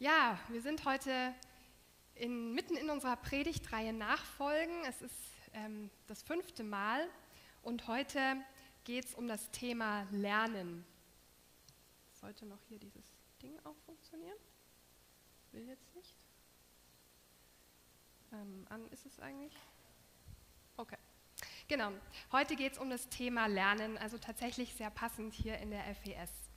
Ja, wir sind heute in, mitten in unserer Predigtreihe Nachfolgen. Es ist ähm, das fünfte Mal und heute geht es um das Thema Lernen. Sollte noch hier dieses Ding auch funktionieren? Will jetzt nicht. Ähm, an ist es eigentlich? Okay. Genau. Heute geht es um das Thema Lernen, also tatsächlich sehr passend hier in der FES.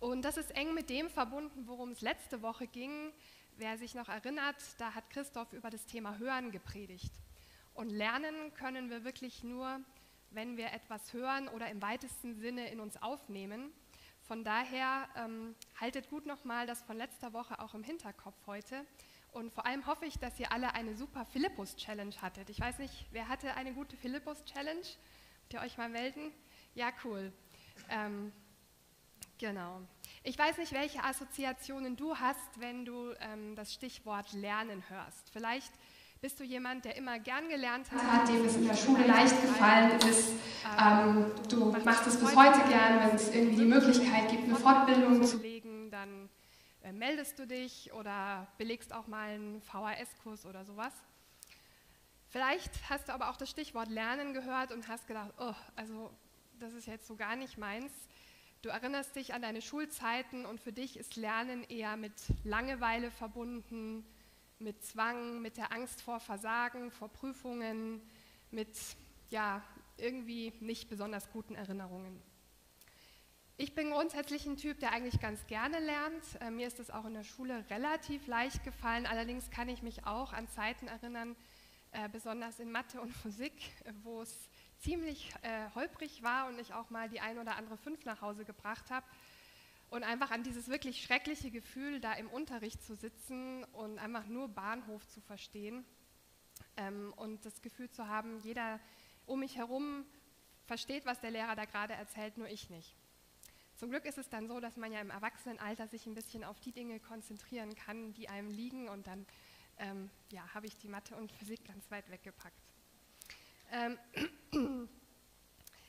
Und das ist eng mit dem verbunden, worum es letzte Woche ging. Wer sich noch erinnert, da hat Christoph über das Thema Hören gepredigt. Und lernen können wir wirklich nur, wenn wir etwas hören oder im weitesten Sinne in uns aufnehmen. Von daher ähm, haltet gut nochmal das von letzter Woche auch im Hinterkopf heute. Und vor allem hoffe ich, dass ihr alle eine super Philippus-Challenge hattet. Ich weiß nicht, wer hatte eine gute Philippus-Challenge? Wollt ihr euch mal melden? Ja, cool. Ähm, Genau. Ich weiß nicht, welche Assoziationen du hast, wenn du ähm, das Stichwort Lernen hörst. Vielleicht bist du jemand, der immer gern gelernt hat, dem es in der Schule leicht gefallen ist. Ähm, du machst es bis heute gern, wenn es irgendwie die Möglichkeit gibt, eine Fortbildung zu legen, dann äh, meldest du dich oder belegst auch mal einen VHS-Kurs oder sowas. Vielleicht hast du aber auch das Stichwort Lernen gehört und hast gedacht, oh, also das ist jetzt so gar nicht meins. Du erinnerst dich an deine Schulzeiten und für dich ist Lernen eher mit Langeweile verbunden, mit Zwang, mit der Angst vor Versagen, vor Prüfungen, mit ja, irgendwie nicht besonders guten Erinnerungen. Ich bin grundsätzlich ein Typ, der eigentlich ganz gerne lernt. Äh, mir ist es auch in der Schule relativ leicht gefallen. Allerdings kann ich mich auch an Zeiten erinnern, äh, besonders in Mathe und Physik, wo es ziemlich äh, holprig war und ich auch mal die ein oder andere fünf nach Hause gebracht habe. Und einfach an dieses wirklich schreckliche Gefühl, da im Unterricht zu sitzen und einfach nur Bahnhof zu verstehen ähm, und das Gefühl zu haben, jeder um mich herum versteht, was der Lehrer da gerade erzählt, nur ich nicht. Zum Glück ist es dann so, dass man ja im Erwachsenenalter sich ein bisschen auf die Dinge konzentrieren kann, die einem liegen und dann ähm, ja, habe ich die Mathe und Physik ganz weit weggepackt. Ähm,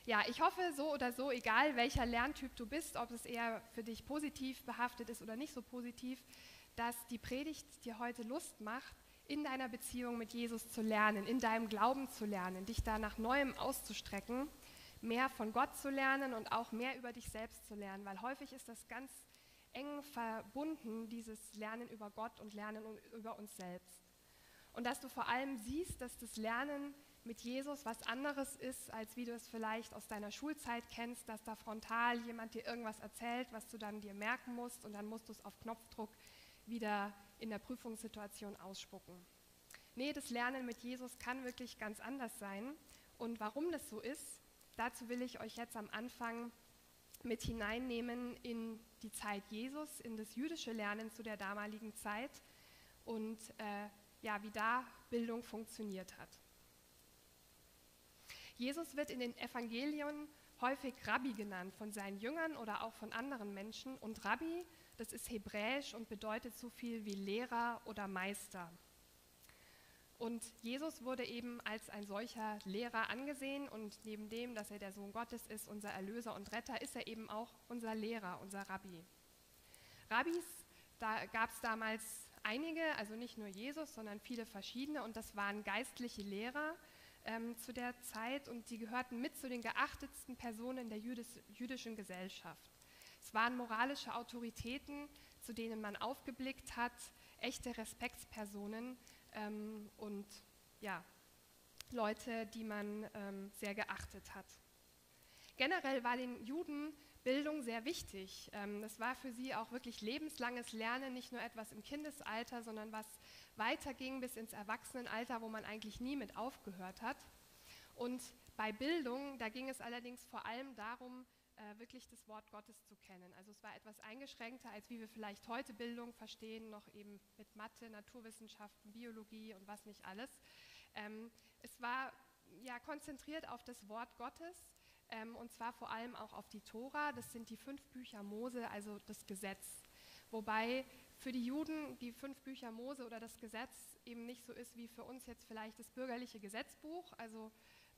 ja, ich hoffe so oder so, egal welcher Lerntyp du bist, ob es eher für dich positiv behaftet ist oder nicht so positiv, dass die Predigt dir heute Lust macht, in deiner Beziehung mit Jesus zu lernen, in deinem Glauben zu lernen, dich da nach Neuem auszustrecken, mehr von Gott zu lernen und auch mehr über dich selbst zu lernen, weil häufig ist das ganz eng verbunden, dieses Lernen über Gott und Lernen über uns selbst. Und dass du vor allem siehst, dass das Lernen mit Jesus was anderes ist, als wie du es vielleicht aus deiner Schulzeit kennst, dass da frontal jemand dir irgendwas erzählt, was du dann dir merken musst und dann musst du es auf Knopfdruck wieder in der Prüfungssituation ausspucken. Nee, das Lernen mit Jesus kann wirklich ganz anders sein. Und warum das so ist, dazu will ich euch jetzt am Anfang mit hineinnehmen in die Zeit Jesus, in das jüdische Lernen zu der damaligen Zeit und äh, ja, wie da Bildung funktioniert hat. Jesus wird in den Evangelien häufig Rabbi genannt von seinen Jüngern oder auch von anderen Menschen. Und Rabbi, das ist hebräisch und bedeutet so viel wie Lehrer oder Meister. Und Jesus wurde eben als ein solcher Lehrer angesehen und neben dem, dass er der Sohn Gottes ist, unser Erlöser und Retter, ist er eben auch unser Lehrer, unser Rabbi. Rabbis, da gab es damals einige, also nicht nur Jesus, sondern viele verschiedene und das waren geistliche Lehrer, ähm, zu der Zeit und die gehörten mit zu den geachtetsten Personen der jüdisch, jüdischen Gesellschaft. Es waren moralische Autoritäten, zu denen man aufgeblickt hat, echte Respektspersonen ähm, und ja, Leute, die man ähm, sehr geachtet hat. Generell war den Juden Bildung sehr wichtig. Ähm, das war für sie auch wirklich lebenslanges Lernen, nicht nur etwas im Kindesalter, sondern was weiterging bis ins Erwachsenenalter, wo man eigentlich nie mit aufgehört hat. Und bei Bildung, da ging es allerdings vor allem darum, äh, wirklich das Wort Gottes zu kennen. Also es war etwas eingeschränkter, als wie wir vielleicht heute Bildung verstehen, noch eben mit Mathe, Naturwissenschaften, Biologie und was nicht alles. Ähm, es war ja konzentriert auf das Wort Gottes ähm, und zwar vor allem auch auf die Tora. Das sind die fünf Bücher Mose, also das Gesetz. Wobei für die Juden die fünf Bücher Mose oder das Gesetz eben nicht so ist wie für uns jetzt vielleicht das bürgerliche Gesetzbuch, also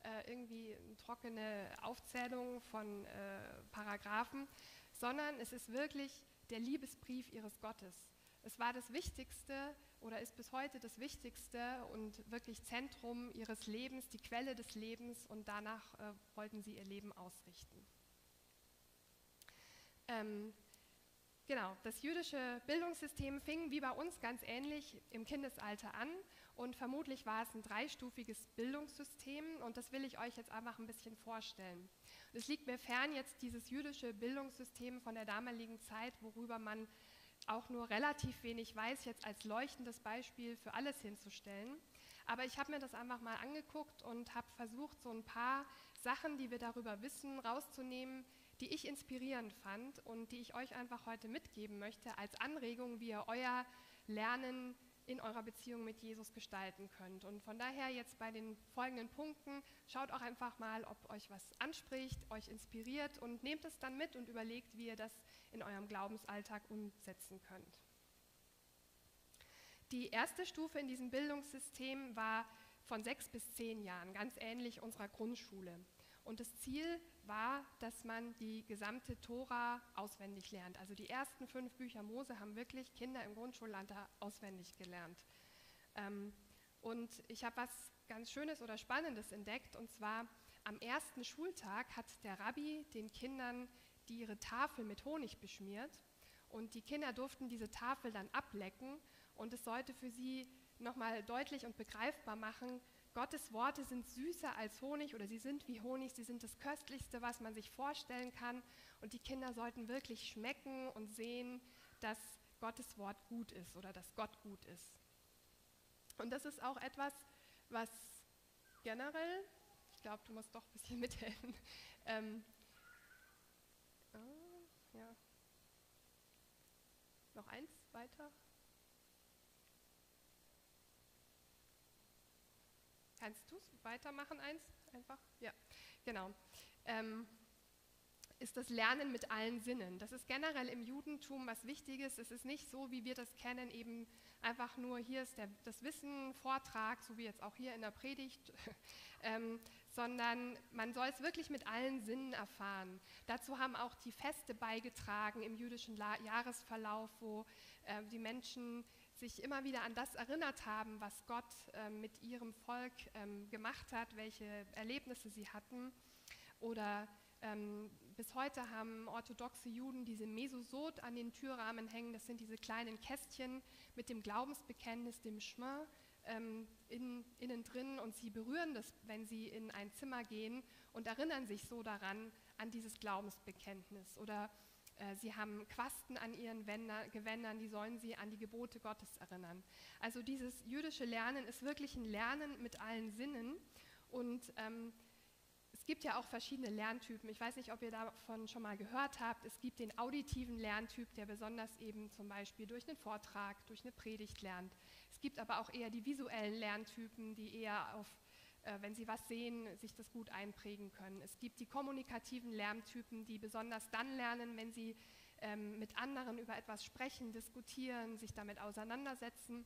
äh, irgendwie eine trockene Aufzählung von äh, Paragraphen, sondern es ist wirklich der Liebesbrief ihres Gottes. Es war das Wichtigste oder ist bis heute das Wichtigste und wirklich Zentrum ihres Lebens, die Quelle des Lebens und danach äh, wollten sie ihr Leben ausrichten. Ähm, genau, das jüdische Bildungssystem fing wie bei uns ganz ähnlich im Kindesalter an und vermutlich war es ein dreistufiges Bildungssystem und das will ich euch jetzt einfach ein bisschen vorstellen. Es liegt mir fern, jetzt dieses jüdische Bildungssystem von der damaligen Zeit, worüber man auch nur relativ wenig weiß, jetzt als leuchtendes Beispiel für alles hinzustellen. Aber ich habe mir das einfach mal angeguckt und habe versucht, so ein paar Sachen, die wir darüber wissen, rauszunehmen, die ich inspirierend fand und die ich euch einfach heute mitgeben möchte als Anregung, wie ihr euer Lernen in eurer Beziehung mit Jesus gestalten könnt. Und von daher jetzt bei den folgenden Punkten, schaut auch einfach mal, ob euch was anspricht, euch inspiriert und nehmt es dann mit und überlegt, wie ihr das in eurem Glaubensalltag umsetzen könnt. Die erste Stufe in diesem Bildungssystem war von sechs bis zehn Jahren, ganz ähnlich unserer Grundschule. Und das Ziel war, dass man die gesamte Tora auswendig lernt. Also die ersten fünf Bücher Mose haben wirklich Kinder im Grundschulalter auswendig gelernt. Ähm, und ich habe was ganz Schönes oder Spannendes entdeckt. Und zwar am ersten Schultag hat der Rabbi den Kindern die ihre Tafel mit Honig beschmiert. Und die Kinder durften diese Tafel dann ablecken. Und es sollte für sie nochmal deutlich und begreifbar machen, Gottes Worte sind süßer als Honig oder sie sind wie Honig, sie sind das Köstlichste, was man sich vorstellen kann. Und die Kinder sollten wirklich schmecken und sehen, dass Gottes Wort gut ist oder dass Gott gut ist. Und das ist auch etwas, was generell, ich glaube, du musst doch ein bisschen mithelfen. Ähm, oh, ja. Noch eins weiter. Kannst du es weitermachen, eins? Einfach? Ja, genau. Ähm, ist das Lernen mit allen Sinnen. Das ist generell im Judentum was Wichtiges. Es ist nicht so, wie wir das kennen, eben einfach nur hier ist der, das Wissen, Vortrag, so wie jetzt auch hier in der Predigt, ähm, sondern man soll es wirklich mit allen Sinnen erfahren. Dazu haben auch die Feste beigetragen im jüdischen La Jahresverlauf, wo äh, die Menschen sich immer wieder an das erinnert haben, was Gott ähm, mit ihrem Volk ähm, gemacht hat, welche Erlebnisse sie hatten. Oder ähm, bis heute haben orthodoxe Juden diese Mesosot an den Türrahmen hängen. Das sind diese kleinen Kästchen mit dem Glaubensbekenntnis, dem Schma, ähm, in, innen drin. Und sie berühren das, wenn sie in ein Zimmer gehen und erinnern sich so daran, an dieses Glaubensbekenntnis. Oder sie haben Quasten an ihren Gewändern, die sollen sie an die Gebote Gottes erinnern. Also dieses jüdische Lernen ist wirklich ein Lernen mit allen Sinnen. Und ähm, es gibt ja auch verschiedene Lerntypen. Ich weiß nicht, ob ihr davon schon mal gehört habt. Es gibt den auditiven Lerntyp, der besonders eben zum Beispiel durch einen Vortrag, durch eine Predigt lernt. Es gibt aber auch eher die visuellen Lerntypen, die eher auf äh, wenn sie was sehen, sich das gut einprägen können. Es gibt die kommunikativen Lerntypen, die besonders dann lernen, wenn sie ähm, mit anderen über etwas sprechen, diskutieren, sich damit auseinandersetzen.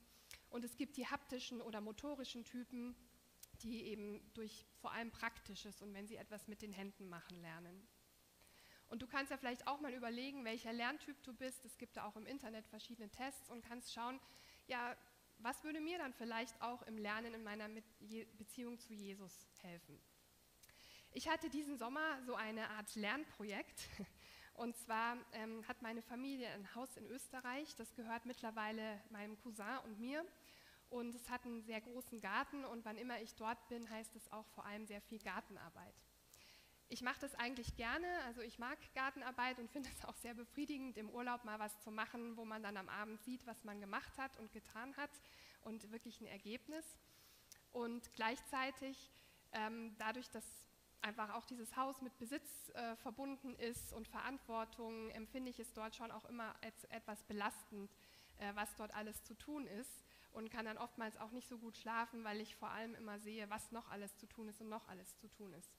Und es gibt die haptischen oder motorischen Typen, die eben durch vor allem Praktisches und wenn sie etwas mit den Händen machen lernen. Und du kannst ja vielleicht auch mal überlegen, welcher Lerntyp du bist. Es gibt da auch im Internet verschiedene Tests und kannst schauen, ja, was würde mir dann vielleicht auch im Lernen in meiner Beziehung zu Jesus helfen? Ich hatte diesen Sommer so eine Art Lernprojekt. Und zwar ähm, hat meine Familie ein Haus in Österreich, das gehört mittlerweile meinem Cousin und mir. Und es hat einen sehr großen Garten und wann immer ich dort bin, heißt es auch vor allem sehr viel Gartenarbeit. Ich mache das eigentlich gerne, also ich mag Gartenarbeit und finde es auch sehr befriedigend, im Urlaub mal was zu machen, wo man dann am Abend sieht, was man gemacht hat und getan hat und wirklich ein Ergebnis. Und gleichzeitig, ähm, dadurch, dass einfach auch dieses Haus mit Besitz äh, verbunden ist und Verantwortung, empfinde ich es dort schon auch immer als etwas belastend, äh, was dort alles zu tun ist und kann dann oftmals auch nicht so gut schlafen, weil ich vor allem immer sehe, was noch alles zu tun ist und noch alles zu tun ist.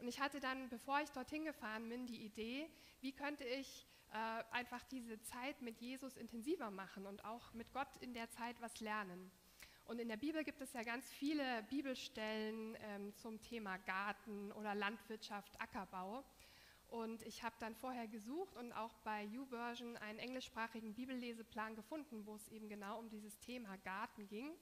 Und ich hatte dann, bevor ich dorthin gefahren bin, die Idee, wie könnte ich äh, einfach diese Zeit mit Jesus intensiver machen und auch mit Gott in der Zeit was lernen. Und in der Bibel gibt es ja ganz viele Bibelstellen ähm, zum Thema Garten oder Landwirtschaft, Ackerbau. Und ich habe dann vorher gesucht und auch bei YouVersion einen englischsprachigen Bibelleseplan gefunden, wo es eben genau um dieses Thema Garten ging.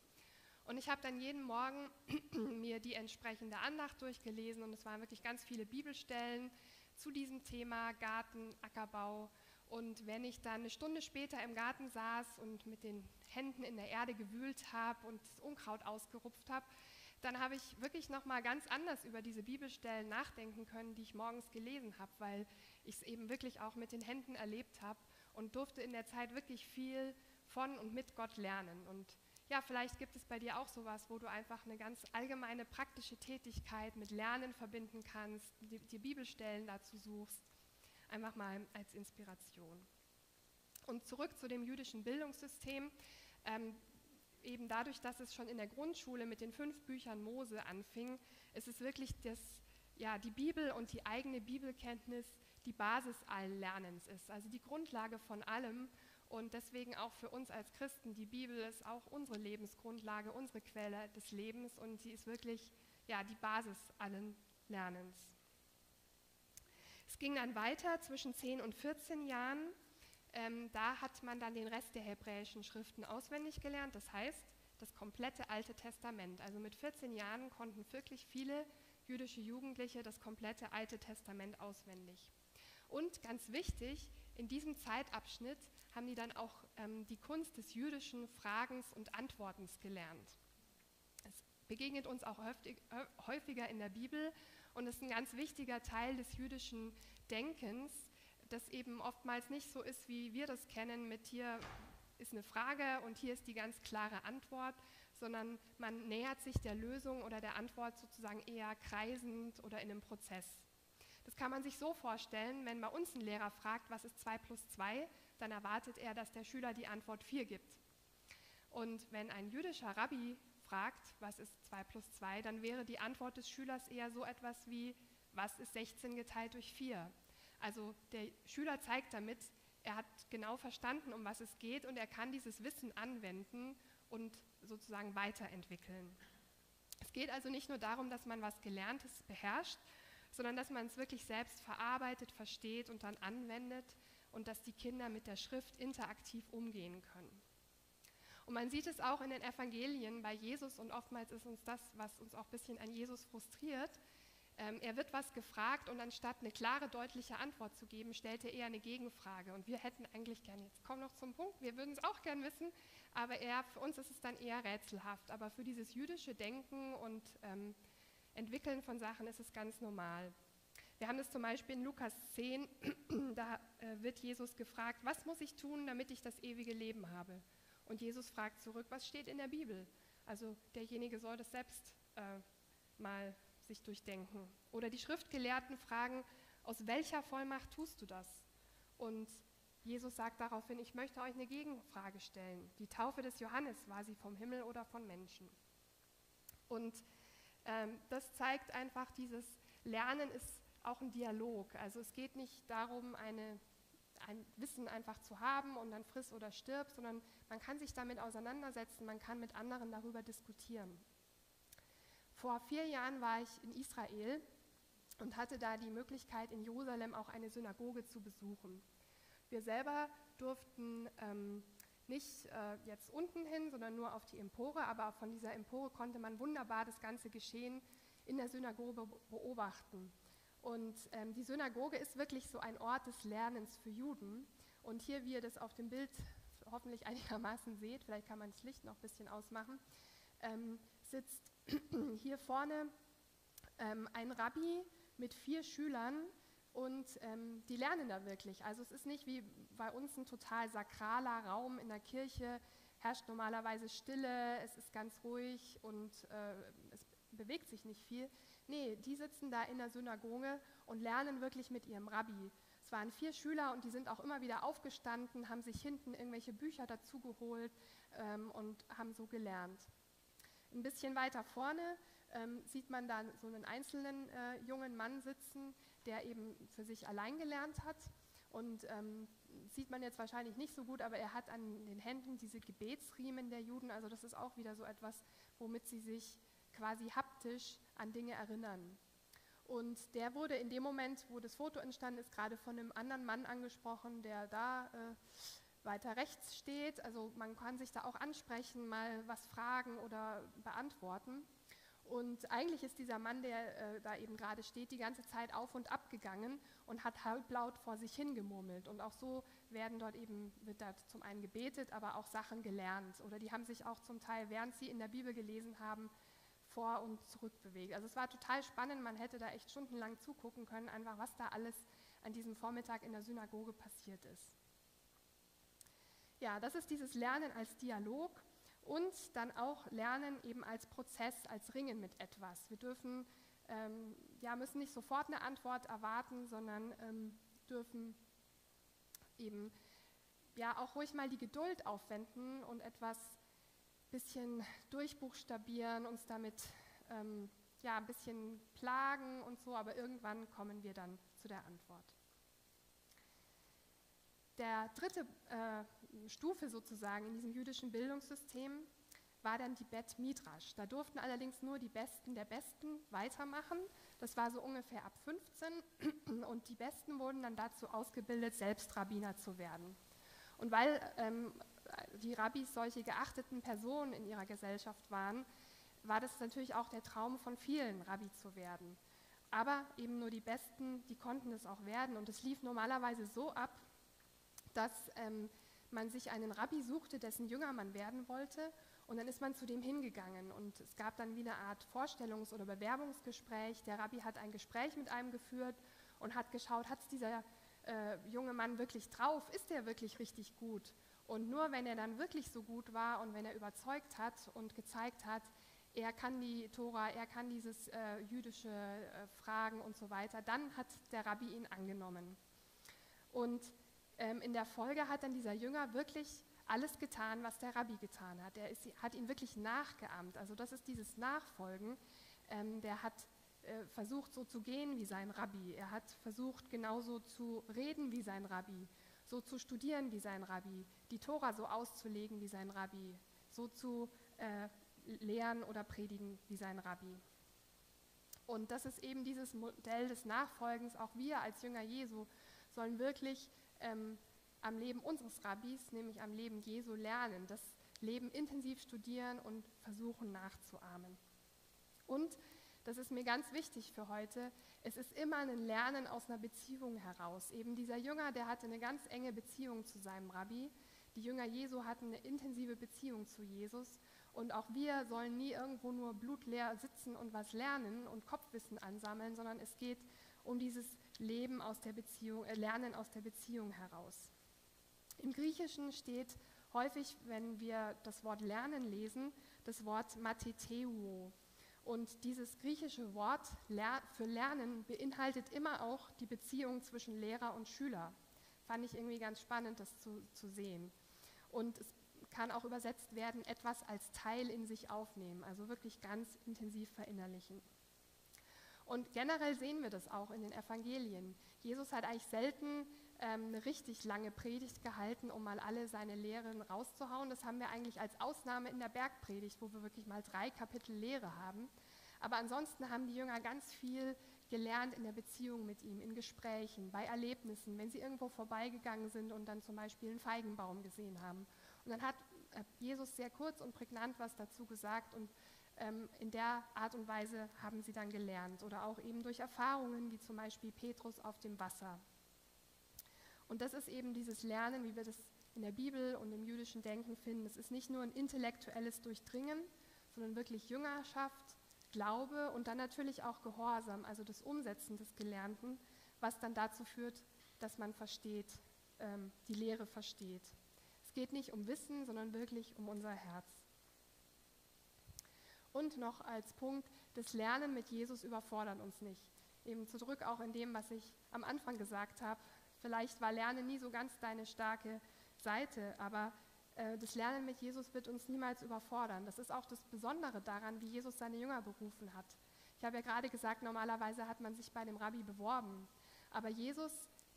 Und ich habe dann jeden Morgen mir die entsprechende Andacht durchgelesen und es waren wirklich ganz viele Bibelstellen zu diesem Thema Garten, Ackerbau. Und wenn ich dann eine Stunde später im Garten saß und mit den Händen in der Erde gewühlt habe und das Unkraut ausgerupft habe, dann habe ich wirklich noch mal ganz anders über diese Bibelstellen nachdenken können, die ich morgens gelesen habe, weil ich es eben wirklich auch mit den Händen erlebt habe und durfte in der Zeit wirklich viel von und mit Gott lernen. Und ja, vielleicht gibt es bei dir auch sowas, wo du einfach eine ganz allgemeine praktische Tätigkeit mit Lernen verbinden kannst, die, die Bibelstellen dazu suchst, einfach mal als Inspiration. Und zurück zu dem jüdischen Bildungssystem. Ähm, eben dadurch, dass es schon in der Grundschule mit den fünf Büchern Mose anfing, ist es wirklich das, ja, die Bibel und die eigene Bibelkenntnis die Basis allen Lernens ist, also die Grundlage von allem. Und deswegen auch für uns als Christen, die Bibel ist auch unsere Lebensgrundlage, unsere Quelle des Lebens und sie ist wirklich ja, die Basis allen Lernens. Es ging dann weiter zwischen 10 und 14 Jahren. Ähm, da hat man dann den Rest der hebräischen Schriften auswendig gelernt, das heißt das komplette Alte Testament. Also mit 14 Jahren konnten wirklich viele jüdische Jugendliche das komplette Alte Testament auswendig. Und ganz wichtig, in diesem Zeitabschnitt haben die dann auch ähm, die Kunst des jüdischen Fragens und Antwortens gelernt. Es begegnet uns auch häufiger in der Bibel und ist ein ganz wichtiger Teil des jüdischen Denkens, das eben oftmals nicht so ist, wie wir das kennen, mit hier ist eine Frage und hier ist die ganz klare Antwort, sondern man nähert sich der Lösung oder der Antwort sozusagen eher kreisend oder in einem Prozess. Das kann man sich so vorstellen, wenn bei uns ein Lehrer fragt, was ist 2 plus 2, dann erwartet er, dass der Schüler die Antwort 4 gibt. Und wenn ein jüdischer Rabbi fragt, was ist 2 plus 2, dann wäre die Antwort des Schülers eher so etwas wie, was ist 16 geteilt durch 4? Also der Schüler zeigt damit, er hat genau verstanden, um was es geht und er kann dieses Wissen anwenden und sozusagen weiterentwickeln. Es geht also nicht nur darum, dass man was Gelerntes beherrscht, sondern dass man es wirklich selbst verarbeitet, versteht und dann anwendet und dass die Kinder mit der Schrift interaktiv umgehen können. Und man sieht es auch in den Evangelien bei Jesus und oftmals ist uns das, was uns auch ein bisschen an Jesus frustriert, ähm, er wird was gefragt und anstatt eine klare, deutliche Antwort zu geben, stellt er eher eine Gegenfrage. Und wir hätten eigentlich gern, jetzt komm noch zum Punkt, wir würden es auch gern wissen, aber er, für uns ist es dann eher rätselhaft. Aber für dieses jüdische Denken und ähm, Entwickeln von Sachen ist es ganz normal. Wir haben das zum Beispiel in Lukas 10, da äh, wird Jesus gefragt, was muss ich tun, damit ich das ewige Leben habe? Und Jesus fragt zurück, was steht in der Bibel? Also derjenige soll das selbst äh, mal sich durchdenken. Oder die Schriftgelehrten fragen, aus welcher Vollmacht tust du das? Und Jesus sagt daraufhin, ich möchte euch eine Gegenfrage stellen. Die Taufe des Johannes, war sie vom Himmel oder von Menschen? Und ähm, das zeigt einfach, dieses Lernen ist auch ein Dialog. Also es geht nicht darum, eine, ein Wissen einfach zu haben und dann friss oder stirb, sondern man kann sich damit auseinandersetzen, man kann mit anderen darüber diskutieren. Vor vier Jahren war ich in Israel und hatte da die Möglichkeit, in Jerusalem auch eine Synagoge zu besuchen. Wir selber durften ähm, nicht äh, jetzt unten hin, sondern nur auf die Empore, aber von dieser Empore konnte man wunderbar das ganze Geschehen in der Synagoge beobachten. Und ähm, die Synagoge ist wirklich so ein Ort des Lernens für Juden. Und hier, wie ihr das auf dem Bild hoffentlich einigermaßen seht, vielleicht kann man das Licht noch ein bisschen ausmachen, ähm, sitzt hier vorne ähm, ein Rabbi mit vier Schülern und ähm, die lernen da wirklich. Also es ist nicht wie bei uns ein total sakraler Raum in der Kirche, herrscht normalerweise Stille, es ist ganz ruhig und äh, es bewegt sich nicht viel. Nee, die sitzen da in der Synagoge und lernen wirklich mit ihrem Rabbi. Es waren vier Schüler und die sind auch immer wieder aufgestanden, haben sich hinten irgendwelche Bücher dazugeholt ähm, und haben so gelernt. Ein bisschen weiter vorne ähm, sieht man da so einen einzelnen äh, jungen Mann sitzen, der eben für sich allein gelernt hat. Und ähm, sieht man jetzt wahrscheinlich nicht so gut, aber er hat an den Händen diese Gebetsriemen der Juden. Also das ist auch wieder so etwas, womit sie sich quasi haptisch an Dinge erinnern. Und der wurde in dem Moment, wo das Foto entstanden ist, gerade von einem anderen Mann angesprochen, der da äh, weiter rechts steht. Also man kann sich da auch ansprechen, mal was fragen oder beantworten. Und eigentlich ist dieser Mann, der äh, da eben gerade steht, die ganze Zeit auf und ab gegangen und hat halblaut vor sich hingemurmelt. Und auch so werden dort eben, wird da zum einen gebetet, aber auch Sachen gelernt. Oder die haben sich auch zum Teil, während sie in der Bibel gelesen haben, vor und zurück bewegt. Also es war total spannend, man hätte da echt stundenlang zugucken können, einfach was da alles an diesem Vormittag in der Synagoge passiert ist. Ja, das ist dieses Lernen als Dialog und dann auch Lernen eben als Prozess, als Ringen mit etwas. Wir dürfen, ähm, ja, müssen nicht sofort eine Antwort erwarten, sondern ähm, dürfen eben ja auch ruhig mal die Geduld aufwenden und etwas bisschen durchbuchstabieren, uns damit ähm, ja, ein bisschen plagen und so, aber irgendwann kommen wir dann zu der Antwort. Der dritte äh, Stufe sozusagen in diesem jüdischen Bildungssystem war dann die Bet Midrash. Da durften allerdings nur die Besten der Besten weitermachen. Das war so ungefähr ab 15 und die Besten wurden dann dazu ausgebildet, selbst Rabbiner zu werden. Und weil ähm, die Rabbis solche geachteten Personen in ihrer Gesellschaft waren, war das natürlich auch der Traum von vielen, Rabbi zu werden. Aber eben nur die Besten, die konnten es auch werden. Und es lief normalerweise so ab, dass ähm, man sich einen Rabbi suchte, dessen Jünger man werden wollte. Und dann ist man zu dem hingegangen. Und es gab dann wie eine Art Vorstellungs- oder Bewerbungsgespräch. Der Rabbi hat ein Gespräch mit einem geführt und hat geschaut, hat es dieser äh, junge Mann wirklich drauf? Ist er wirklich richtig gut? Und nur wenn er dann wirklich so gut war und wenn er überzeugt hat und gezeigt hat, er kann die Tora, er kann dieses äh, jüdische äh, Fragen und so weiter, dann hat der Rabbi ihn angenommen. Und ähm, in der Folge hat dann dieser Jünger wirklich alles getan, was der Rabbi getan hat. Er ist, hat ihn wirklich nachgeahmt. Also das ist dieses Nachfolgen. Ähm, der hat äh, versucht, so zu gehen wie sein Rabbi. Er hat versucht, genauso zu reden wie sein Rabbi so zu studieren wie sein Rabbi, die Tora so auszulegen wie sein Rabbi, so zu äh, lehren oder predigen wie sein Rabbi. Und das ist eben dieses Modell des Nachfolgens. Auch wir als Jünger Jesu sollen wirklich ähm, am Leben unseres Rabbis, nämlich am Leben Jesu, lernen, das Leben intensiv studieren und versuchen nachzuahmen. Und das ist mir ganz wichtig für heute, es ist immer ein Lernen aus einer Beziehung heraus. Eben dieser Jünger, der hatte eine ganz enge Beziehung zu seinem Rabbi. Die Jünger Jesu hatten eine intensive Beziehung zu Jesus. Und auch wir sollen nie irgendwo nur blutleer sitzen und was lernen und Kopfwissen ansammeln, sondern es geht um dieses Leben aus der Beziehung, äh, Lernen aus der Beziehung heraus. Im Griechischen steht häufig, wenn wir das Wort Lernen lesen, das Wort Mateteuo. Und dieses griechische Wort für Lernen beinhaltet immer auch die Beziehung zwischen Lehrer und Schüler. Fand ich irgendwie ganz spannend, das zu, zu sehen. Und es kann auch übersetzt werden, etwas als Teil in sich aufnehmen, also wirklich ganz intensiv verinnerlichen. Und generell sehen wir das auch in den Evangelien. Jesus hat eigentlich selten ähm, eine richtig lange Predigt gehalten, um mal alle seine Lehren rauszuhauen. Das haben wir eigentlich als Ausnahme in der Bergpredigt, wo wir wirklich mal drei Kapitel Lehre haben. Aber ansonsten haben die Jünger ganz viel gelernt in der Beziehung mit ihm, in Gesprächen, bei Erlebnissen, wenn sie irgendwo vorbeigegangen sind und dann zum Beispiel einen Feigenbaum gesehen haben. Und dann hat äh, Jesus sehr kurz und prägnant was dazu gesagt und in der Art und Weise haben sie dann gelernt oder auch eben durch Erfahrungen wie zum Beispiel Petrus auf dem Wasser. Und das ist eben dieses Lernen, wie wir das in der Bibel und im jüdischen Denken finden. Es ist nicht nur ein intellektuelles Durchdringen, sondern wirklich Jüngerschaft, Glaube und dann natürlich auch Gehorsam, also das Umsetzen des Gelernten, was dann dazu führt, dass man versteht, ähm, die Lehre versteht. Es geht nicht um Wissen, sondern wirklich um unser Herz. Und noch als Punkt, das Lernen mit Jesus überfordert uns nicht. Eben zurück auch in dem, was ich am Anfang gesagt habe, Vielleicht war Lernen nie so ganz deine starke Seite, aber äh, das Lernen mit Jesus wird uns niemals überfordern. Das ist auch das Besondere daran, wie Jesus seine Jünger berufen hat. Ich habe ja gerade gesagt, normalerweise hat man sich bei dem Rabbi beworben, aber Jesus,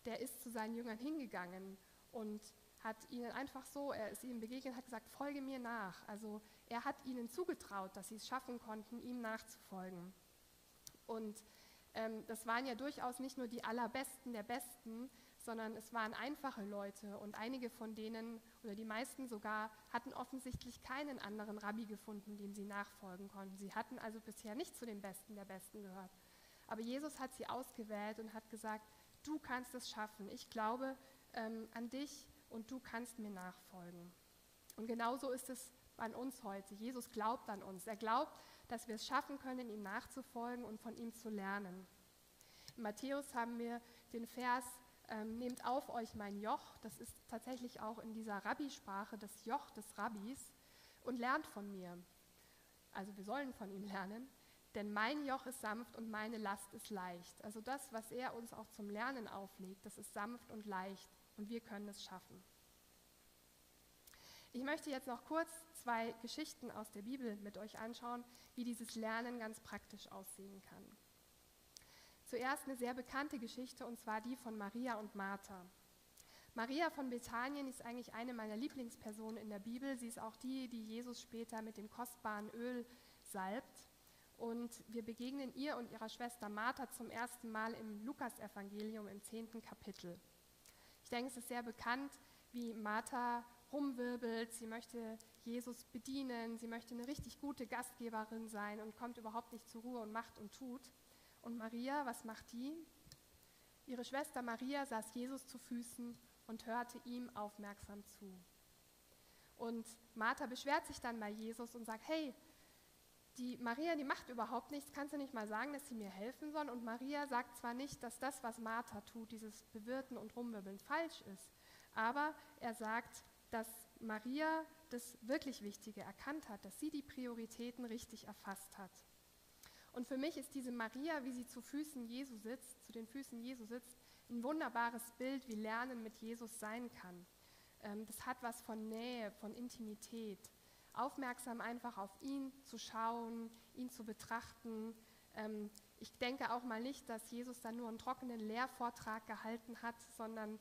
der ist zu seinen Jüngern hingegangen und hat ihnen einfach so, er ist ihnen begegnet, hat gesagt, folge mir nach. Also er hat ihnen zugetraut, dass sie es schaffen konnten, ihm nachzufolgen. Und ähm, das waren ja durchaus nicht nur die allerbesten der Besten, sondern es waren einfache Leute und einige von denen oder die meisten sogar hatten offensichtlich keinen anderen Rabbi gefunden, dem sie nachfolgen konnten. Sie hatten also bisher nicht zu den Besten der Besten gehört. Aber Jesus hat sie ausgewählt und hat gesagt, du kannst es schaffen. Ich glaube ähm, an dich und du kannst mir nachfolgen. Und genauso ist es an uns heute. Jesus glaubt an uns. Er glaubt, dass wir es schaffen können, ihm nachzufolgen und von ihm zu lernen. In Matthäus haben wir den Vers, ähm, nehmt auf euch mein Joch, das ist tatsächlich auch in dieser Rabbisprache das Joch des Rabbis, und lernt von mir. Also wir sollen von ihm lernen, denn mein Joch ist sanft und meine Last ist leicht. Also das, was er uns auch zum Lernen auflegt, das ist sanft und leicht und wir können es schaffen. Ich möchte jetzt noch kurz zwei Geschichten aus der Bibel mit euch anschauen, wie dieses Lernen ganz praktisch aussehen kann. Zuerst eine sehr bekannte Geschichte und zwar die von Maria und Martha. Maria von Bethanien ist eigentlich eine meiner Lieblingspersonen in der Bibel. Sie ist auch die, die Jesus später mit dem kostbaren Öl salbt. Und wir begegnen ihr und ihrer Schwester Martha zum ersten Mal im Lukasevangelium im zehnten Kapitel. Ich denke, es ist sehr bekannt, wie Martha rumwirbelt. Sie möchte Jesus bedienen. Sie möchte eine richtig gute Gastgeberin sein und kommt überhaupt nicht zur Ruhe und macht und tut. Und Maria, was macht die? Ihre Schwester Maria saß Jesus zu Füßen und hörte ihm aufmerksam zu. Und Martha beschwert sich dann bei Jesus und sagt, hey, die Maria, die macht überhaupt nichts, kannst du nicht mal sagen, dass sie mir helfen soll? Und Maria sagt zwar nicht, dass das, was Martha tut, dieses Bewirten und Rumwirbeln falsch ist, aber er sagt, dass Maria das wirklich Wichtige erkannt hat, dass sie die Prioritäten richtig erfasst hat. Und für mich ist diese Maria, wie sie zu Füßen Jesu sitzt, zu den Füßen Jesu sitzt, ein wunderbares Bild, wie Lernen mit Jesus sein kann. Ähm, das hat was von Nähe, von Intimität. Aufmerksam einfach auf ihn zu schauen, ihn zu betrachten. Ähm, ich denke auch mal nicht, dass Jesus da nur einen trockenen Lehrvortrag gehalten hat, sondern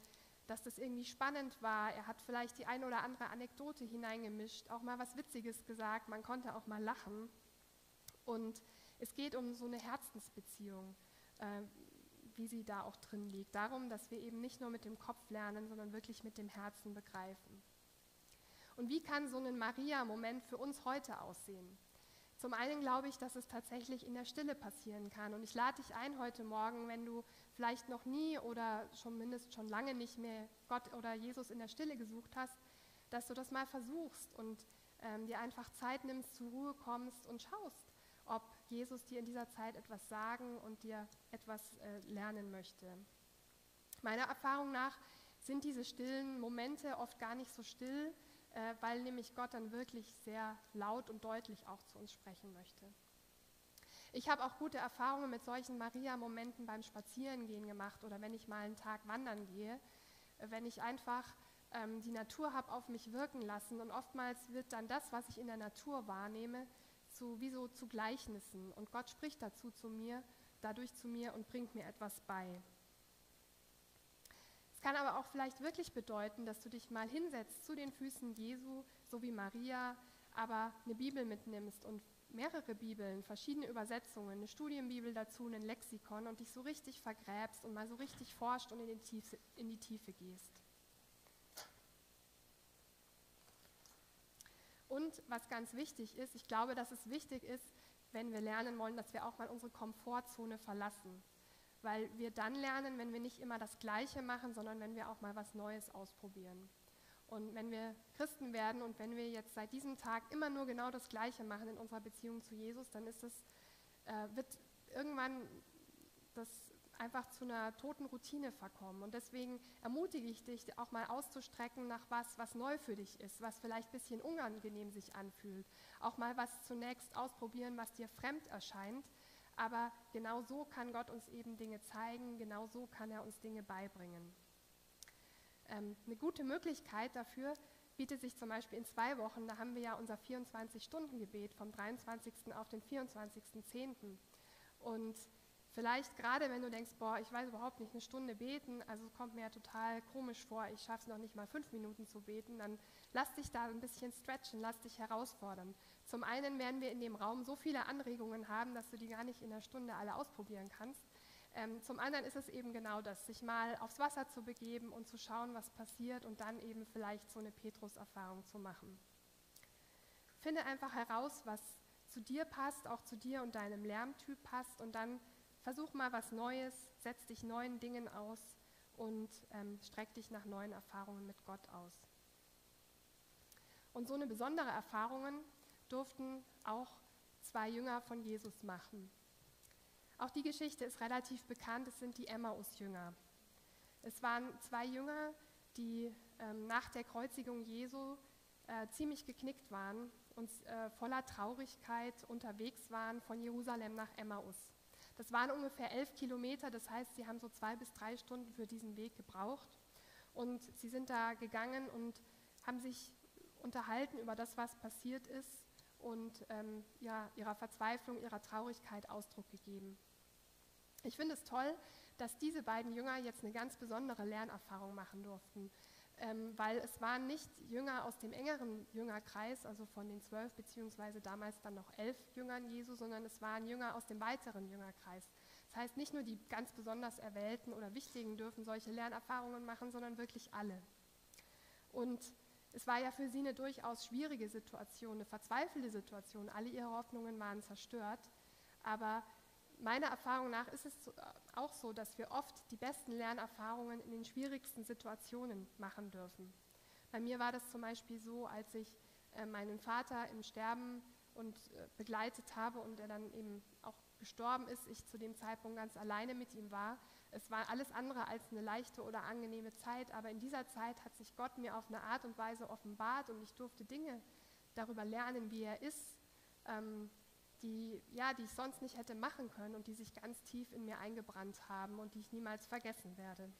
dass das irgendwie spannend war. Er hat vielleicht die ein oder andere Anekdote hineingemischt, auch mal was Witziges gesagt, man konnte auch mal lachen. Und es geht um so eine Herzensbeziehung, äh, wie sie da auch drin liegt. Darum, dass wir eben nicht nur mit dem Kopf lernen, sondern wirklich mit dem Herzen begreifen. Und wie kann so ein Maria-Moment für uns heute aussehen? Zum einen glaube ich, dass es tatsächlich in der Stille passieren kann. Und ich lade dich ein heute Morgen, wenn du vielleicht noch nie oder schon mindestens schon lange nicht mehr Gott oder Jesus in der Stille gesucht hast, dass du das mal versuchst und ähm, dir einfach Zeit nimmst, zur Ruhe kommst und schaust, ob Jesus dir in dieser Zeit etwas sagen und dir etwas äh, lernen möchte. Meiner Erfahrung nach sind diese stillen Momente oft gar nicht so still, äh, weil nämlich Gott dann wirklich sehr laut und deutlich auch zu uns sprechen möchte. Ich habe auch gute Erfahrungen mit solchen Maria-Momenten beim Spazierengehen gemacht oder wenn ich mal einen Tag wandern gehe, äh, wenn ich einfach ähm, die Natur habe auf mich wirken lassen und oftmals wird dann das, was ich in der Natur wahrnehme, zu, wie so zu Gleichnissen. Und Gott spricht dazu zu mir, dadurch zu mir und bringt mir etwas bei. Es kann aber auch vielleicht wirklich bedeuten, dass du dich mal hinsetzt zu den Füßen Jesu, so wie Maria, aber eine Bibel mitnimmst und mehrere Bibeln, verschiedene Übersetzungen, eine Studienbibel dazu, ein Lexikon und dich so richtig vergräbst und mal so richtig forscht und in die Tiefe, in die Tiefe gehst. Und was ganz wichtig ist, ich glaube, dass es wichtig ist, wenn wir lernen wollen, dass wir auch mal unsere Komfortzone verlassen. Weil wir dann lernen, wenn wir nicht immer das Gleiche machen, sondern wenn wir auch mal was Neues ausprobieren. Und wenn wir Christen werden und wenn wir jetzt seit diesem Tag immer nur genau das Gleiche machen in unserer Beziehung zu Jesus, dann ist es, äh, wird irgendwann das einfach zu einer toten Routine verkommen. Und deswegen ermutige ich dich, auch mal auszustrecken nach was, was neu für dich ist, was vielleicht ein bisschen unangenehm sich anfühlt. Auch mal was zunächst ausprobieren, was dir fremd erscheint. Aber genau so kann Gott uns eben Dinge zeigen, genau so kann er uns Dinge beibringen. Ähm, eine gute Möglichkeit dafür bietet sich zum Beispiel in zwei Wochen, da haben wir ja unser 24-Stunden-Gebet vom 23. auf den 24.10. Und Vielleicht gerade, wenn du denkst, boah, ich weiß überhaupt nicht, eine Stunde beten, also kommt mir ja total komisch vor, ich schaffe es noch nicht mal fünf Minuten zu beten, dann lass dich da ein bisschen stretchen, lass dich herausfordern. Zum einen werden wir in dem Raum so viele Anregungen haben, dass du die gar nicht in einer Stunde alle ausprobieren kannst. Ähm, zum anderen ist es eben genau das, sich mal aufs Wasser zu begeben und zu schauen, was passiert und dann eben vielleicht so eine Petrus-Erfahrung zu machen. Finde einfach heraus, was zu dir passt, auch zu dir und deinem Lärmtyp passt und dann versuch mal was Neues, setz dich neuen Dingen aus und ähm, streck dich nach neuen Erfahrungen mit Gott aus. Und so eine besondere Erfahrungen durften auch zwei Jünger von Jesus machen. Auch die Geschichte ist relativ bekannt, es sind die Emmaus-Jünger. Es waren zwei Jünger, die ähm, nach der Kreuzigung Jesu äh, ziemlich geknickt waren und äh, voller Traurigkeit unterwegs waren von Jerusalem nach Emmaus. Das waren ungefähr elf Kilometer, das heißt, sie haben so zwei bis drei Stunden für diesen Weg gebraucht. Und sie sind da gegangen und haben sich unterhalten über das, was passiert ist und ähm, ja, ihrer Verzweiflung, ihrer Traurigkeit Ausdruck gegeben. Ich finde es toll, dass diese beiden Jünger jetzt eine ganz besondere Lernerfahrung machen durften, ähm, weil es waren nicht Jünger aus dem engeren Jüngerkreis, also von den zwölf beziehungsweise damals dann noch elf Jüngern Jesu, sondern es waren Jünger aus dem weiteren Jüngerkreis. Das heißt, nicht nur die ganz besonders Erwählten oder Wichtigen dürfen solche Lernerfahrungen machen, sondern wirklich alle. Und es war ja für sie eine durchaus schwierige Situation, eine verzweifelte Situation. Alle ihre Hoffnungen waren zerstört. Aber meiner Erfahrung nach ist es auch so, dass wir oft die besten Lernerfahrungen in den schwierigsten Situationen machen dürfen. Bei mir war das zum Beispiel so, als ich äh, meinen Vater im Sterben und äh, begleitet habe und er dann eben auch gestorben ist, ich zu dem Zeitpunkt ganz alleine mit ihm war. Es war alles andere als eine leichte oder angenehme Zeit, aber in dieser Zeit hat sich Gott mir auf eine Art und Weise offenbart und ich durfte Dinge darüber lernen, wie er ist, ähm, die, ja, die ich sonst nicht hätte machen können und die sich ganz tief in mir eingebrannt haben und die ich niemals vergessen werde.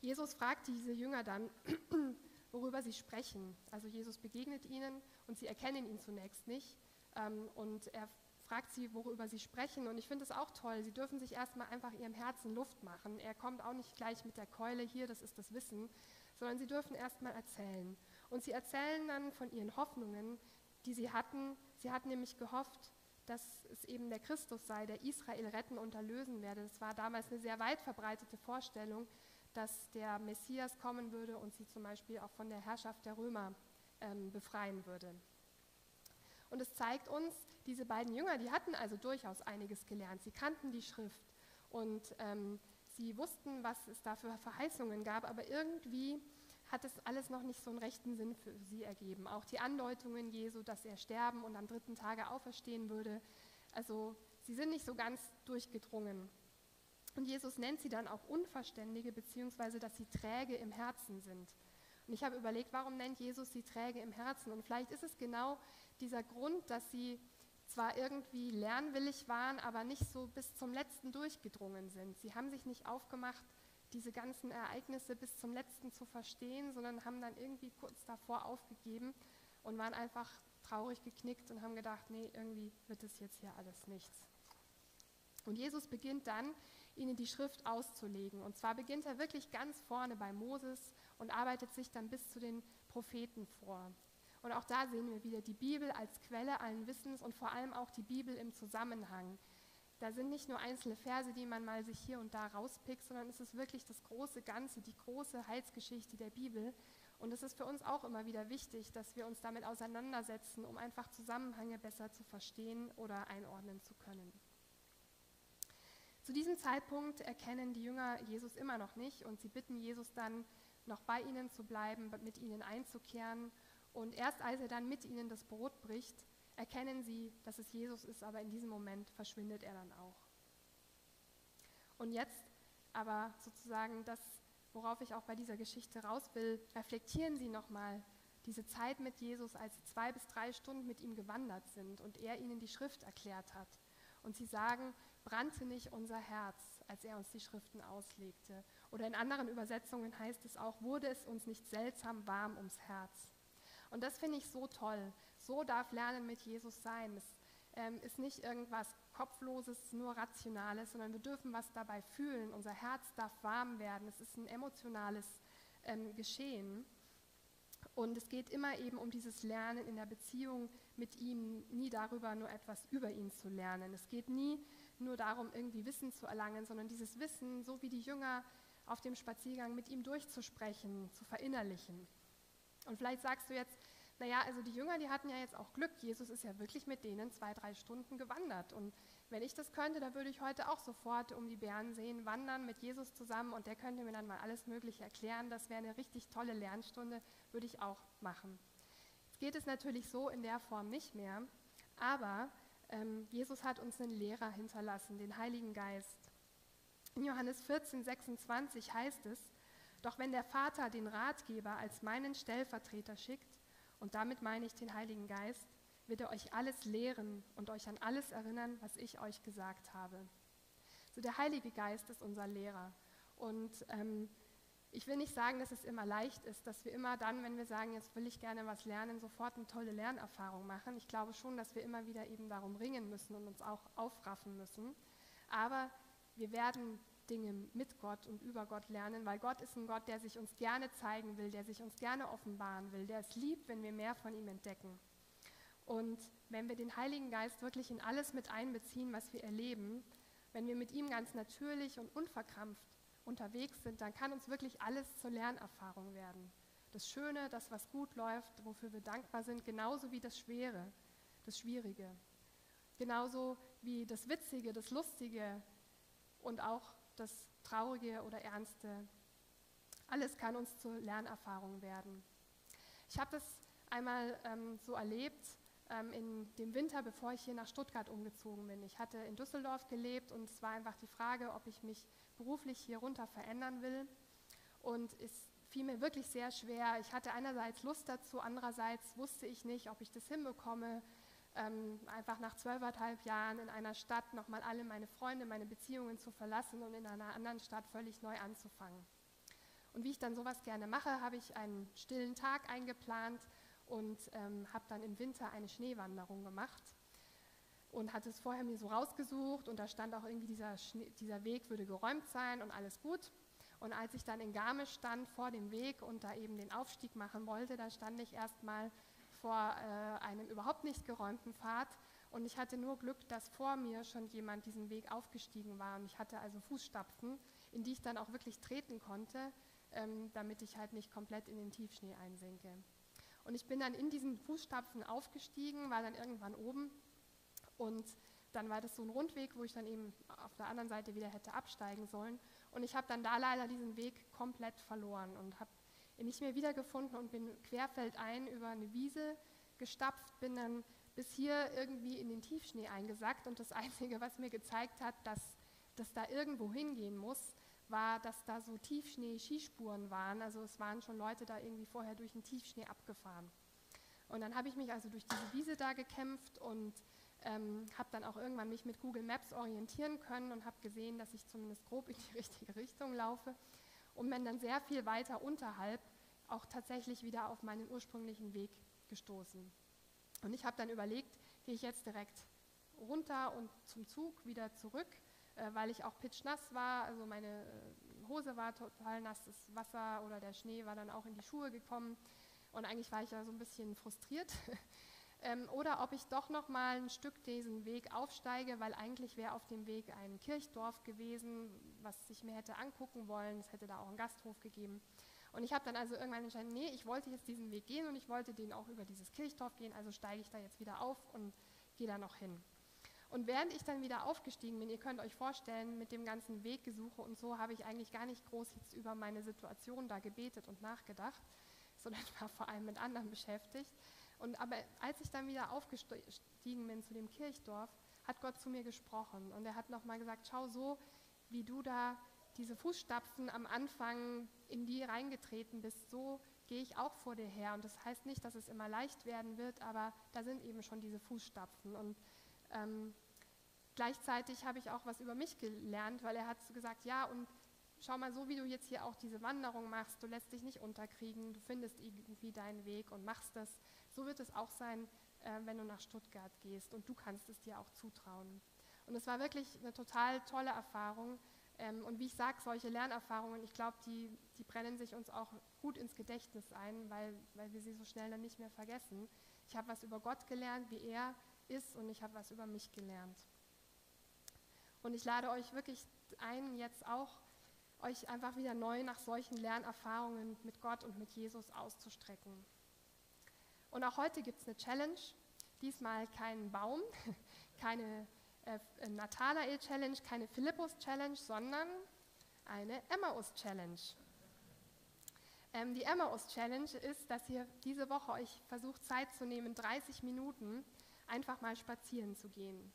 Jesus fragt diese Jünger dann, worüber sie sprechen. Also Jesus begegnet ihnen und sie erkennen ihn zunächst nicht. Ähm, und er fragt sie, worüber sie sprechen. Und ich finde es auch toll. Sie dürfen sich erstmal einfach ihrem Herzen Luft machen. Er kommt auch nicht gleich mit der Keule, hier, das ist das Wissen, sondern sie dürfen erstmal erzählen. Und sie erzählen dann von ihren Hoffnungen, die sie hatten. Sie hatten nämlich gehofft, dass es eben der Christus sei, der Israel retten und erlösen werde. Das war damals eine sehr weit verbreitete Vorstellung, dass der Messias kommen würde und sie zum Beispiel auch von der Herrschaft der Römer ähm, befreien würde. Und es zeigt uns, diese beiden Jünger, die hatten also durchaus einiges gelernt. Sie kannten die Schrift und ähm, sie wussten, was es da für Verheißungen gab, aber irgendwie hat es alles noch nicht so einen rechten Sinn für sie ergeben. Auch die Andeutungen Jesu, dass er sterben und am dritten Tage auferstehen würde. Also sie sind nicht so ganz durchgedrungen. Und Jesus nennt sie dann auch Unverständige, beziehungsweise dass sie träge im Herzen sind. Und ich habe überlegt, warum nennt Jesus sie träge im Herzen? Und vielleicht ist es genau dieser Grund, dass sie zwar irgendwie lernwillig waren, aber nicht so bis zum letzten durchgedrungen sind. Sie haben sich nicht aufgemacht, diese ganzen Ereignisse bis zum letzten zu verstehen, sondern haben dann irgendwie kurz davor aufgegeben und waren einfach traurig geknickt und haben gedacht, nee, irgendwie wird es jetzt hier alles nichts. Und Jesus beginnt dann, ihnen die Schrift auszulegen. Und zwar beginnt er wirklich ganz vorne bei Moses und arbeitet sich dann bis zu den Propheten vor. Und auch da sehen wir wieder die Bibel als Quelle allen Wissens und vor allem auch die Bibel im Zusammenhang. Da sind nicht nur einzelne Verse, die man mal sich hier und da rauspickt, sondern es ist wirklich das große Ganze, die große Heilsgeschichte der Bibel. Und es ist für uns auch immer wieder wichtig, dass wir uns damit auseinandersetzen, um einfach Zusammenhänge besser zu verstehen oder einordnen zu können. Zu diesem Zeitpunkt erkennen die Jünger Jesus immer noch nicht und sie bitten Jesus dann, noch bei ihnen zu bleiben, mit ihnen einzukehren. Und erst als er dann mit ihnen das Brot bricht, erkennen sie, dass es Jesus ist, aber in diesem Moment verschwindet er dann auch. Und jetzt aber sozusagen das, worauf ich auch bei dieser Geschichte raus will, reflektieren Sie nochmal diese Zeit mit Jesus, als sie zwei bis drei Stunden mit ihm gewandert sind und er ihnen die Schrift erklärt hat. Und sie sagen, brannte nicht unser Herz, als er uns die Schriften auslegte. Oder in anderen Übersetzungen heißt es auch, wurde es uns nicht seltsam warm ums Herz. Und das finde ich so toll. So darf Lernen mit Jesus sein. Es ähm, ist nicht irgendwas Kopfloses, nur Rationales, sondern wir dürfen was dabei fühlen. Unser Herz darf warm werden. Es ist ein emotionales ähm, Geschehen. Und es geht immer eben um dieses Lernen in der Beziehung mit ihm, nie darüber, nur etwas über ihn zu lernen. Es geht nie nur darum, irgendwie Wissen zu erlangen, sondern dieses Wissen, so wie die Jünger auf dem Spaziergang mit ihm durchzusprechen, zu verinnerlichen. Und vielleicht sagst du jetzt, naja, also die Jünger, die hatten ja jetzt auch Glück. Jesus ist ja wirklich mit denen zwei, drei Stunden gewandert. Und wenn ich das könnte, dann würde ich heute auch sofort um die Bären sehen, wandern mit Jesus zusammen und der könnte mir dann mal alles Mögliche erklären. Das wäre eine richtig tolle Lernstunde, würde ich auch machen. Jetzt geht es natürlich so in der Form nicht mehr, aber ähm, Jesus hat uns einen Lehrer hinterlassen, den Heiligen Geist. In Johannes 14, 26 heißt es, doch wenn der Vater den Ratgeber als meinen Stellvertreter schickt, und damit meine ich den Heiligen Geist, wird er euch alles lehren und euch an alles erinnern, was ich euch gesagt habe. So der Heilige Geist ist unser Lehrer. Und ähm, ich will nicht sagen, dass es immer leicht ist, dass wir immer dann, wenn wir sagen, jetzt will ich gerne was lernen, sofort eine tolle Lernerfahrung machen. Ich glaube schon, dass wir immer wieder eben darum ringen müssen und uns auch aufraffen müssen. Aber wir werden Dinge mit Gott und über Gott lernen, weil Gott ist ein Gott, der sich uns gerne zeigen will, der sich uns gerne offenbaren will, der es liebt, wenn wir mehr von ihm entdecken. Und wenn wir den Heiligen Geist wirklich in alles mit einbeziehen, was wir erleben, wenn wir mit ihm ganz natürlich und unverkrampft unterwegs sind, dann kann uns wirklich alles zur Lernerfahrung werden. Das Schöne, das, was gut läuft, wofür wir dankbar sind, genauso wie das Schwere, das Schwierige. Genauso wie das Witzige, das Lustige und auch das Traurige oder Ernste. Alles kann uns zur Lernerfahrung werden. Ich habe das einmal ähm, so erlebt ähm, in dem Winter, bevor ich hier nach Stuttgart umgezogen bin. Ich hatte in Düsseldorf gelebt und es war einfach die Frage, ob ich mich beruflich hier runter verändern will. Und es fiel mir wirklich sehr schwer. Ich hatte einerseits Lust dazu, andererseits wusste ich nicht, ob ich das hinbekomme ähm, einfach nach zwölfeinhalb Jahren in einer Stadt nochmal alle meine Freunde, meine Beziehungen zu verlassen und in einer anderen Stadt völlig neu anzufangen. Und wie ich dann sowas gerne mache, habe ich einen stillen Tag eingeplant und ähm, habe dann im Winter eine Schneewanderung gemacht und hatte es vorher mir so rausgesucht und da stand auch irgendwie, dieser, Schnee, dieser Weg würde geräumt sein und alles gut. Und als ich dann in Garmisch stand vor dem Weg und da eben den Aufstieg machen wollte, da stand ich erstmal vor äh, einem überhaupt nicht geräumten Pfad und ich hatte nur Glück, dass vor mir schon jemand diesen Weg aufgestiegen war und ich hatte also Fußstapfen, in die ich dann auch wirklich treten konnte, ähm, damit ich halt nicht komplett in den Tiefschnee einsinke. Und ich bin dann in diesen Fußstapfen aufgestiegen, war dann irgendwann oben und dann war das so ein Rundweg, wo ich dann eben auf der anderen Seite wieder hätte absteigen sollen. Und ich habe dann da leider diesen Weg komplett verloren und habe nicht mehr wiedergefunden und bin querfeldein über eine Wiese gestapft, bin dann bis hier irgendwie in den Tiefschnee eingesackt und das Einzige, was mir gezeigt hat, dass das da irgendwo hingehen muss, war, dass da so Tiefschnee-Skispuren waren. Also es waren schon Leute da irgendwie vorher durch den Tiefschnee abgefahren. Und dann habe ich mich also durch diese Wiese da gekämpft und ähm, habe dann auch irgendwann mich mit Google Maps orientieren können und habe gesehen, dass ich zumindest grob in die richtige Richtung laufe und bin dann sehr viel weiter unterhalb auch tatsächlich wieder auf meinen ursprünglichen Weg gestoßen. Und ich habe dann überlegt, gehe ich jetzt direkt runter und zum Zug wieder zurück, äh, weil ich auch pitschnass war, also meine äh, Hose war total nass, das Wasser oder der Schnee war dann auch in die Schuhe gekommen und eigentlich war ich ja so ein bisschen frustriert. ähm, oder ob ich doch noch mal ein Stück diesen Weg aufsteige, weil eigentlich wäre auf dem Weg ein Kirchdorf gewesen, was ich mir hätte angucken wollen. Es hätte da auch einen Gasthof gegeben. Und ich habe dann also irgendwann entschieden, nee, ich wollte jetzt diesen Weg gehen und ich wollte den auch über dieses Kirchdorf gehen, also steige ich da jetzt wieder auf und gehe da noch hin. Und während ich dann wieder aufgestiegen bin, ihr könnt euch vorstellen, mit dem ganzen Weggesuche und so habe ich eigentlich gar nicht groß jetzt über meine Situation da gebetet und nachgedacht, sondern war vor allem mit anderen beschäftigt. Und aber als ich dann wieder aufgestiegen bin zu dem Kirchdorf, hat Gott zu mir gesprochen und er hat nochmal gesagt, schau so, wie du da diese Fußstapfen am Anfang in die reingetreten bist, so gehe ich auch vor dir her. Und das heißt nicht, dass es immer leicht werden wird, aber da sind eben schon diese Fußstapfen. Und ähm, gleichzeitig habe ich auch was über mich gelernt, weil er hat gesagt, ja, und schau mal, so wie du jetzt hier auch diese Wanderung machst, du lässt dich nicht unterkriegen, du findest irgendwie deinen Weg und machst das. So wird es auch sein, äh, wenn du nach Stuttgart gehst und du kannst es dir auch zutrauen. Und es war wirklich eine total tolle Erfahrung. Ähm, und wie ich sage, solche Lernerfahrungen, ich glaube, die, die brennen sich uns auch gut ins Gedächtnis ein, weil, weil wir sie so schnell dann nicht mehr vergessen. Ich habe was über Gott gelernt, wie er ist, und ich habe was über mich gelernt. Und ich lade euch wirklich ein, jetzt auch euch einfach wieder neu nach solchen Lernerfahrungen mit Gott und mit Jesus auszustrecken. Und auch heute gibt es eine Challenge. Diesmal keinen Baum, keine äh, Nathanael-Challenge, keine Philippus-Challenge, sondern eine Emmaus-Challenge. Ähm, die Emmaus-Challenge ist, dass ihr diese Woche euch versucht, Zeit zu nehmen, 30 Minuten einfach mal spazieren zu gehen.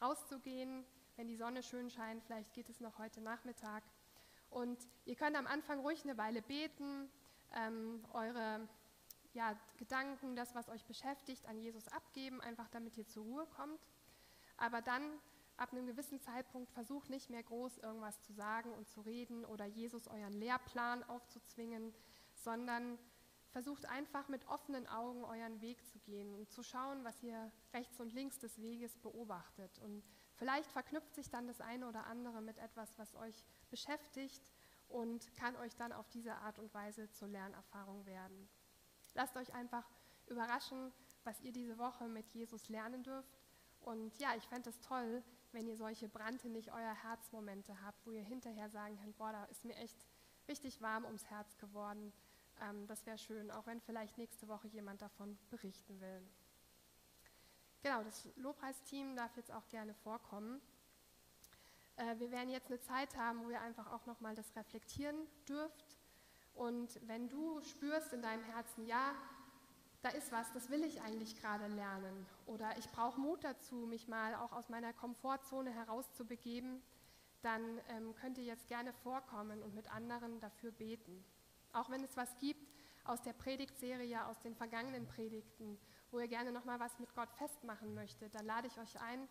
Rauszugehen, wenn die Sonne schön scheint, vielleicht geht es noch heute Nachmittag. Und ihr könnt am Anfang ruhig eine Weile beten, ähm, eure ja, Gedanken, das, was euch beschäftigt, an Jesus abgeben, einfach damit ihr zur Ruhe kommt. Aber dann, ab einem gewissen Zeitpunkt, versucht nicht mehr groß irgendwas zu sagen und zu reden oder Jesus euren Lehrplan aufzuzwingen, sondern versucht einfach mit offenen Augen euren Weg zu gehen und zu schauen, was ihr rechts und links des Weges beobachtet. Und vielleicht verknüpft sich dann das eine oder andere mit etwas, was euch beschäftigt und kann euch dann auf diese Art und Weise zur Lernerfahrung werden. Lasst euch einfach überraschen, was ihr diese Woche mit Jesus lernen dürft. Und ja, ich fände es toll, wenn ihr solche brannte nicht euer Herzmomente habt, wo ihr hinterher sagen könnt, boah, da ist mir echt richtig warm ums Herz geworden. Ähm, das wäre schön, auch wenn vielleicht nächste Woche jemand davon berichten will. Genau, das Lobpreisteam darf jetzt auch gerne vorkommen. Äh, wir werden jetzt eine Zeit haben, wo ihr einfach auch nochmal das reflektieren dürft und wenn du spürst in deinem Herzen, ja, da ist was, das will ich eigentlich gerade lernen. Oder ich brauche Mut dazu, mich mal auch aus meiner Komfortzone herauszubegeben, dann ähm, könnt ihr jetzt gerne vorkommen und mit anderen dafür beten. Auch wenn es was gibt aus der Predigtserie, aus den vergangenen Predigten, wo ihr gerne nochmal was mit Gott festmachen möchtet, dann lade ich euch ein,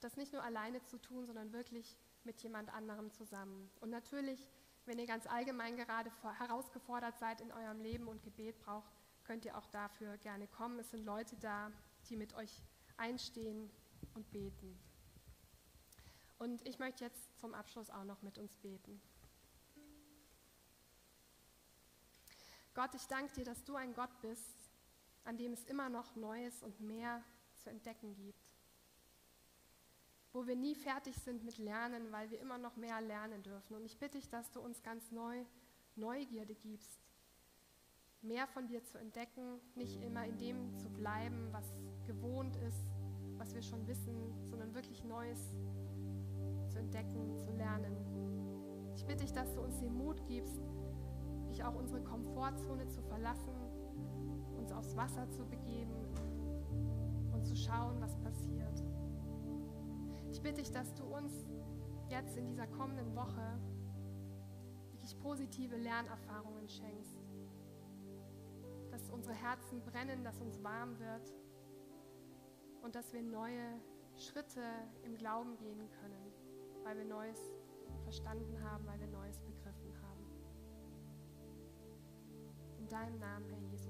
das nicht nur alleine zu tun, sondern wirklich mit jemand anderem zusammen. Und natürlich wenn ihr ganz allgemein gerade herausgefordert seid in eurem Leben und Gebet braucht, könnt ihr auch dafür gerne kommen. Es sind Leute da, die mit euch einstehen und beten. Und ich möchte jetzt zum Abschluss auch noch mit uns beten. Gott, ich danke dir, dass du ein Gott bist, an dem es immer noch Neues und mehr zu entdecken gibt wo wir nie fertig sind mit Lernen, weil wir immer noch mehr lernen dürfen. Und ich bitte dich, dass du uns ganz neu Neugierde gibst, mehr von dir zu entdecken, nicht immer in dem zu bleiben, was gewohnt ist, was wir schon wissen, sondern wirklich Neues zu entdecken, zu lernen. Ich bitte dich, dass du uns den Mut gibst, dich auch unsere Komfortzone zu verlassen, uns aufs Wasser zu begeben und zu schauen, was passiert. Ich bitte dich, dass du uns jetzt in dieser kommenden Woche wirklich positive Lernerfahrungen schenkst. Unsere Herzen brennen, dass uns warm wird und dass wir neue Schritte im Glauben gehen können, weil wir Neues verstanden haben, weil wir Neues begriffen haben. In deinem Namen, Herr Jesus.